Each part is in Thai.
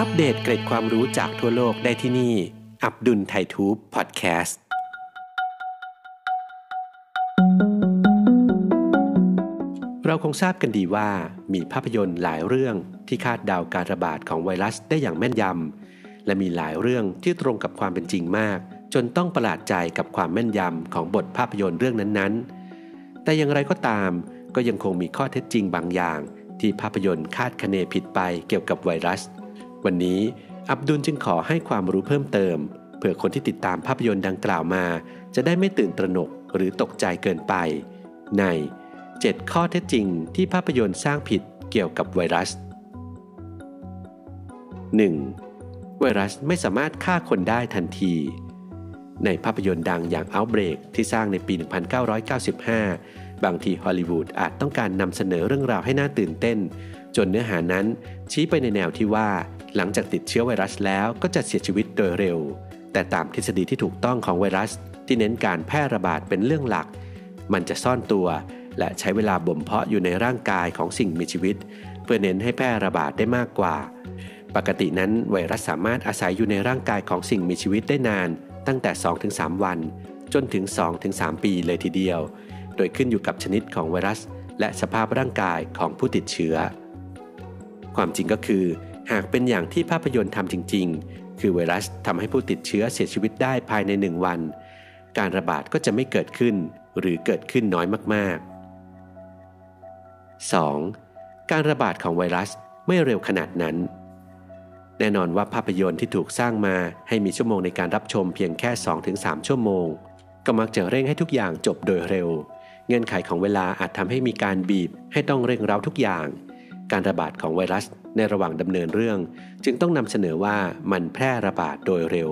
อัปเดตเกร็ดความรู้จากทั่วโลกได้ที่นี่ อับดุลไททูบพอดแคสต์ เราคงทราบกันดีว่ามีภาพยนตร์หลายเรื่องที่คาดเดาการระบาดของไวรัสได้อย่างแม่นยำ และมีหลายเรื่องที่ตรงกับความเป็นจริงมาก จนต้องประหลาดใจกับความแม่นยำของบทภาพยนตร์เรื่องนั้นๆ แต่อย่างไรก็ตามก็ยังคงมีข้อเท็จจริงบางอย่าง ที่ภาพยนตร์คาดคะเนผิดไปเกี่ยวกับไวรัส วันนี้อับดุลจึงขอให้ความรู้เพิ่มเติม เพื่อคนที่ติดตามภาพยนตร์ดังกล่าวมา จะได้ไม่ตื่นตระหนกหรือตกใจเกินไป ใน 7 ข้อเท็จจริงที่ภาพยนตร์สร้างผิดเกี่ยวกับไวรัส 1. ไวรัสไม่สามารถฆ่าคนได้ทันที ในภาพยนตร์ดังอย่าง Outbreak ที่สร้างในปี 1995 บางทีฮอลลีวูดอาจต้องการนำเสนอเรื่องราวให้น่าตื่นเต้น จนเนื้อหานั้นชี้ไปในแนวที่ว่า หลังจากติดเชื้อไวรัสแล้วก็จะเสียชีวิตโดยเร็ว แต่ตามทฤษฎีที่ถูกต้องของไวรัส ที่เน้นการแพร่ระบาดเป็นเรื่องหลัก มันจะซ่อนตัว และใช้เวลาบ่มเพาะอยู่ในร่างกายของสิ่งมีชีวิต เพื่อเน้นให้แพร่ระบาดได้มากกว่า ปกตินั้นไวรัสสามารถอาศัยอยู่ในร่างกายของสิ่งมีชีวิตได้นาน ตั้งแต่ 2-3 วัน จนถึง 2-3 ปีเลยทีเดียว โดยขึ้นอยู่กับชนิดของไวรัส และสภาพร่างกายของผู้ติดเชื้อ ความจริงก็คือ หากเป็นอย่างที่ภาพยนตร์ทำจริง ๆ คือไวรัสทำให้ผู้ติดเชื้อเสียชีวิตได้ภายในหนึ่งวัน การระบาดก็จะไม่เกิดขึ้น หรือเกิดขึ้นน้อยมากๆ 2. การระบาดของไวรัสไม่เร็วขนาดนั้น แน่นอนว่าภาพยนตร์ที่ถูกสร้างมาให้มีชั่วโมงในการรับชมเพียงแค่ 2-3 ชั่วโมง ก็มักจะเร่งให้ทุกอย่างจบโดยเร็ว เงื่อนไขของเวลาอาจทำให้มีการบีบให้ต้องเร่งเร้าทุกอย่าง การระบาดของไวรัสในระหว่างดำเนินเรื่อง จึงต้องนำเสนอว่ามันแพร่ระบาดโดยเร็ว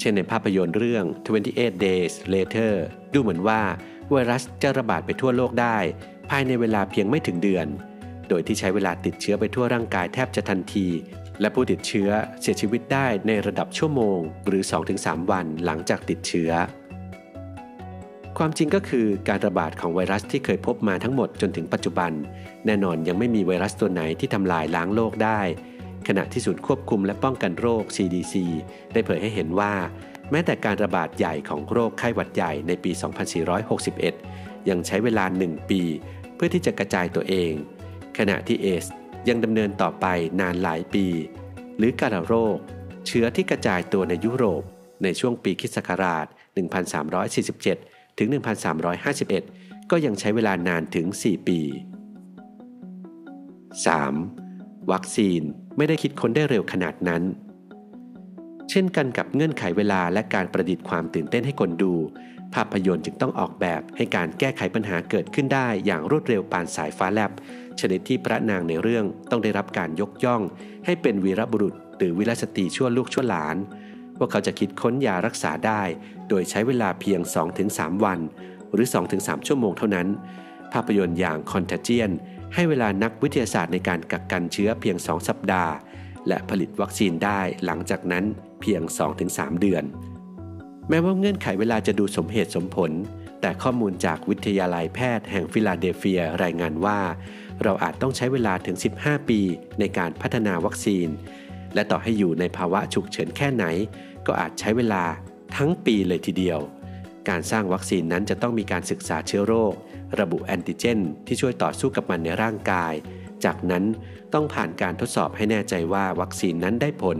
เช่นในภาพยนตร์เรื่อง 28 Days Later ดูเหมือนว่าไวรัสจะระบาดไปทั่วโลกได้ ภายในเวลาเพียงไม่ถึงเดือน โดยที่ใช้เวลาติดเชื้อไปทั่วร่างกายแทบจะทันที และผู้ติดเชื้อเสียชีวิตได้ในระดับชั่วโมง หรือ 2-3 วันหลังจากติดเชื้อ ความจริงก็คือการระบาดของไวรัสที่เคยพบมาทั้งหมดจนถึงปัจจุบัน แน่นอนยังไม่มีไวรัสตัวไหนที่ทำลายล้างโลกได้ ขณะที่ศูนย์ควบคุมและป้องกันโรค CDC ได้เผยให้เห็นว่า แม้แต่การระบาดใหญ่ของโรคไข้หวัดใหญ่ในปี 2461 ยังใช้เวลา 1 ปี เพื่อที่จะกระจายตัวเอง ขณะที่เอสยังดำเนินต่อไปนานหลายปี หรือการโรค เชื้อที่กระจายตัวในยุโรป ในช่วงปีคิศ1347 ถึง 1351 ก็ยังใช้เวลานานถึง 4 ปี 3. วัคซีนไม่ได้คิดค้นได้เร็วขนาดนั้น เช่นกันกับเงื่อนไขเวลาและการประดิษฐ์ความตื่นเต้นให้คนดู ภาพยนตร์จึงต้องออกแบบให้การแก้ไขปัญหาเกิดขึ้นได้อย่างรวดเร็วปานสายฟ้าแลบ ชนิดที่พระนางในเรื่องต้องได้รับการยกย่อง ให้เป็นวีรบุรุษ หรือวิรสตรีชั่วลูกชั่วหลาน ว่าเขาจะคิดค้นยารักษาได้ โดยใช้เวลาเพียง 2-3 วัน หรือ 2-3 ชั่วโมงเท่านั้น ภาพยนตร์อย่างคอนเทเจียนให้เวลานักวิทยาศาสตร์ในการกักกันเชื้อเพียง 2 สัปดาห์ และผลิตวัคซีนได้หลังจากนั้นเพียง 2-3 เดือน แม้ว่าเงื่อนไขเวลาจะดูสมเหตุสมผล แต่ข้อมูลจากวิทยาลัยแพทย์แห่งฟิลาเดลเฟียรายงานว่า เราอาจต้องใช้เวลาถึง 15 ปีในการพัฒนาวัคซีน และต่อให้อยู่ในภาวะฉุกเฉินแค่ไหน ก็อาจใช้เวลาทั้งปีเลยทีเดียว การสร้างวัคซีนนั้นจะต้องมีการศึกษาเชื้อโรค ระบุแอนติเจน ที่ช่วยต่อสู้กับมันในร่างกาย จากนั้นต้องผ่านการทดสอบให้แน่ใจว่าวัคซีนนั้นได้ผล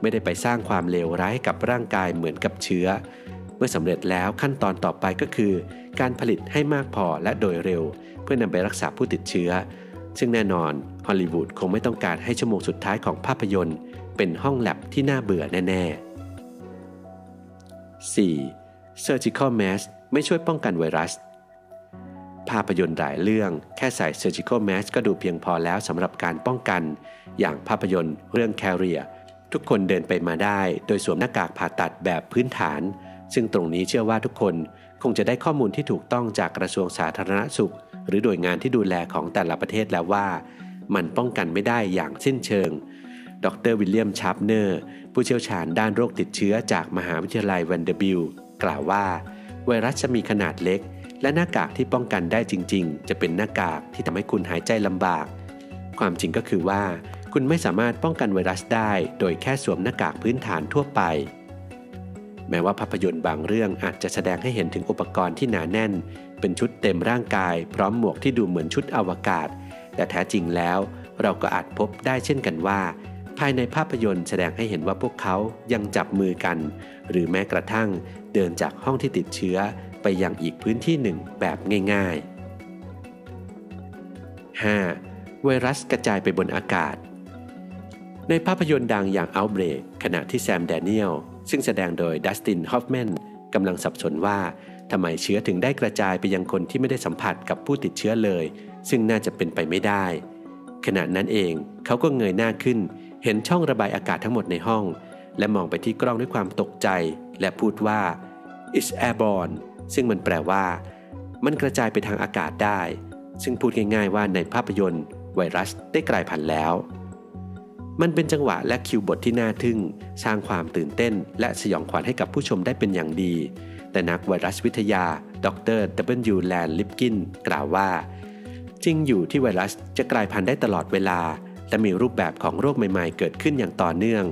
ไม่ได้ไปสร้างความเลวร้ายให้กับร่างกายเหมือนกับเชื้อ เมื่อสำเร็จแล้วขั้นตอนต่อไปก็คือ การผลิตให้มากพอและโดยเร็ว เพื่อนำไปรักษาผู้ติดเชื้อ ซึ่งแน่นอนฮอลลีวูดคงไม่ต้องการให้ชั่วโมงสุดท้ายของภาพยนตร์ เป็นห้องแลบที่น่าเบื่อแน่ ๆ 4. Surgical Mask ไม่ช่วยป้องกันไวรัส ภาพยนตร์หลายเรื่องแค่ใส่ Surgical Mask ก็ดูเพียงพอแล้วสำหรับการป้องกัน อย่างภาพยนตร์เรื่อง Carrier ทุกคนเดินไปมาได้ โดยสวมหน้ากากผ่าตัดแบบพื้นฐาน ซึ่งตรงนี้เชื่อว่าทุกคนคงจะได้ข้อมูลที่ถูกต้องจากกระทรวงสาธารณสุข หรือหน่วยงานที่ดูแลของแต่ละประเทศแล้วว่า มันป้องกันไม่ได้อย่างสิ้นเชิง ดรวิลเลียมชาฟฟ์เนอร์ ผู้เชี่ยวชาญด้านโรคติดเชื้อจากมหาวิทยาลัยแวนเดอร์บิลต์กล่าวว่า ไวรัสจะมีขนาดเล็ก และหน้ากากที่ป้องกันได้จริง ๆ จะเป็นหน้ากากที่ทำให้คุณหายใจลำบาก ความจริงก็คือว่า คุณไม่สามารถป้องกันไวรัสได้ โดยแค่สวมหน้ากากพื้นฐานทั่วไปแม้ว่าภาพยนตร์บางเรื่องอาจจะแสดงให้เห็นถึงอุปกรณ์ที่หนาแน่น เป็นชุดเต็มร่างกาย พร้อมหมวกที่ดูเหมือนชุดอวกาศ แต่แท้จริงแล้ว เราก็อาจพบได้เช่นกันว่า ภายในภาพยนตร์แสดงให้เห็นว่าพวกเขายังจับมือกัน หรือแม้กระทั่งเดินจากห้องที่ติดเชื้อไปยังอีกพื้นที่หนึ่งแบบง่าย ๆ 5. ไวรัสกระจายไปบนอากาศ ในภาพยนตร์ดังอย่าง Outbreak ขณะที่แซมแดเนียลซึ่งแสดงโดยดัสตินฮอฟแมนกำลังสับสนว่า ทำไมเชื้อถึงได้กระจายไปยังคนที่ไม่ได้สัมผัสกับผู้ติดเชื้อเลย ซึ่งน่าจะเป็นไปไม่ได้ ขณะนั้นเองเขาก็เงยหน้าขึ้น เห็นช่องระบายอากาศทั้งหมดในห้อง และมองไปที่กล้องด้วยความตกใจ และพูดว่า it's airborne ซึ่งมันแปลว่า มันกระจายไปทางอากาศได้ ซึ่งพูดง่ายๆว่าในภาพยนตร์ ไวรัสได้กลายพันธุ์แล้ว มันเป็นจังหวะและคิวบทที่น่าทึ่ง สร้างความตื่นเต้น และสยองขวัญให้กับผู้ชมได้เป็นอย่างดี แต่นักไวรัสวิทยา ดร W. แลนลิปกิน กล่าวว่า จริงอยู่ที่ไวรัสจะกลายพันธุ์ได้ตลอดเวลา และมีรูปแบบของโรคใหม่ๆ เกิดขึ้นอย่างต่อเนื่อง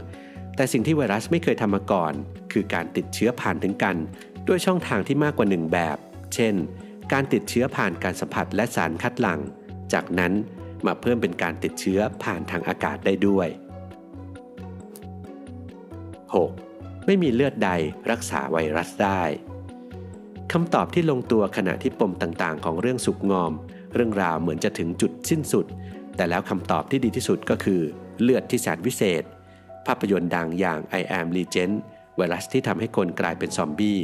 แต่สิ่งที่ไวรัสไม่เคยทำมาก่อน คือการติดเชื้อผ่านถึงกัน ด้วยช่องทางที่มากกว่าหนึ่งแบบ เช่น การติดเชื้อผ่านการสัมผัสและสารคัดหลั่ง จากนั้น มาเพิ่มเป็นการติดเชื้อผ่านทางอากาศได้ด้วย 6. ไม่มีเลือดใดรักษาไวรัสได้คำตอบที่ลงตัวขณะที่ปมต่างๆ ของเรื่องสุกงอม เรื่องราวเหมือนจะถึงจุดสิ้นสุด แต่แล้วคำตอบที่ดีที่สุดก็คือ เลือดที่แสนวิเศษ ภาพยนตร์ดังอย่าง I Am Legend ไวรัสที่ทำให้คนกลายเป็นซอมบี้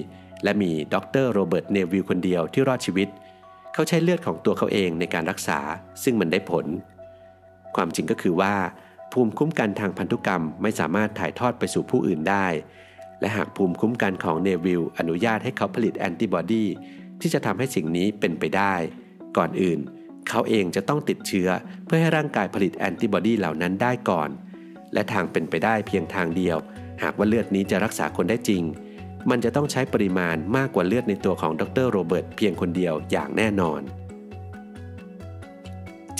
และมีดรโรเบิร์ตเนวิลคนเดียวที่รอดชีวิต เขาใช้เลือดของตัวเขาเองในการรักษา ซึ่งมันได้ผล ความจริงก็คือว่า ภูมิคุ้มกันทางพันธุกรรมไม่สามารถถ่ายทอดไปสู่ผู้อื่นได้ และหากภูมิคุ้มกันของเนวิลอนุญาตให้เขาผลิตแอนติบอดีที่จะทำให้สิ่งนี้เป็นไปได้ ก่อนอื่น เขาเองจะต้องติดเชื้อเพื่อให้ร่างกายผลิตแอนติบอดีเหล่านั้นได้ก่อน และทางเป็นไปได้เพียงทางเดียว หากว่าเลือดนี้จะรักษาคนได้จริง มันจะต้องใช้ปริมาณมากกว่าเลือดในตัวของดรโรเบิร์ตเพียงคนเดียวอย่างแน่นอน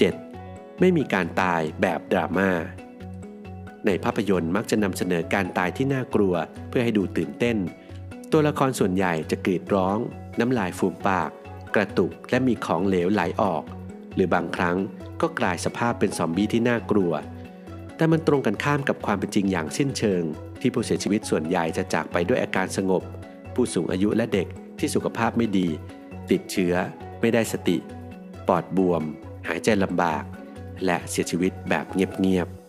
7. ไม่มีการตายแบบดราม่าในภาพยนตร์มักจะนำเสนอการตายที่น่ากลัวเพื่อให้ดูตื่นเต้น ตัวละครส่วนใหญ่จะกรีดร้อง น้ำลายฟูมปาก กระตุกและมีของเหลวไหลออก หรือบางครั้งก็กลายสภาพเป็นซอมบี้ที่น่ากลัว แต่มันตรงกันข้ามกับความเป็นจริงอย่างสิ้นเชิง ที่ผู้เสียชีวิตส่วนใหญ่จะจากไปด้วยอาการสงบ ผู้สูงอายุและเด็กที่สุขภาพไม่ดี ติดเชื้อ ไม่ได้สติ ปอดบวม หายใจลำบาก และเสียชีวิตแบบเงียบๆ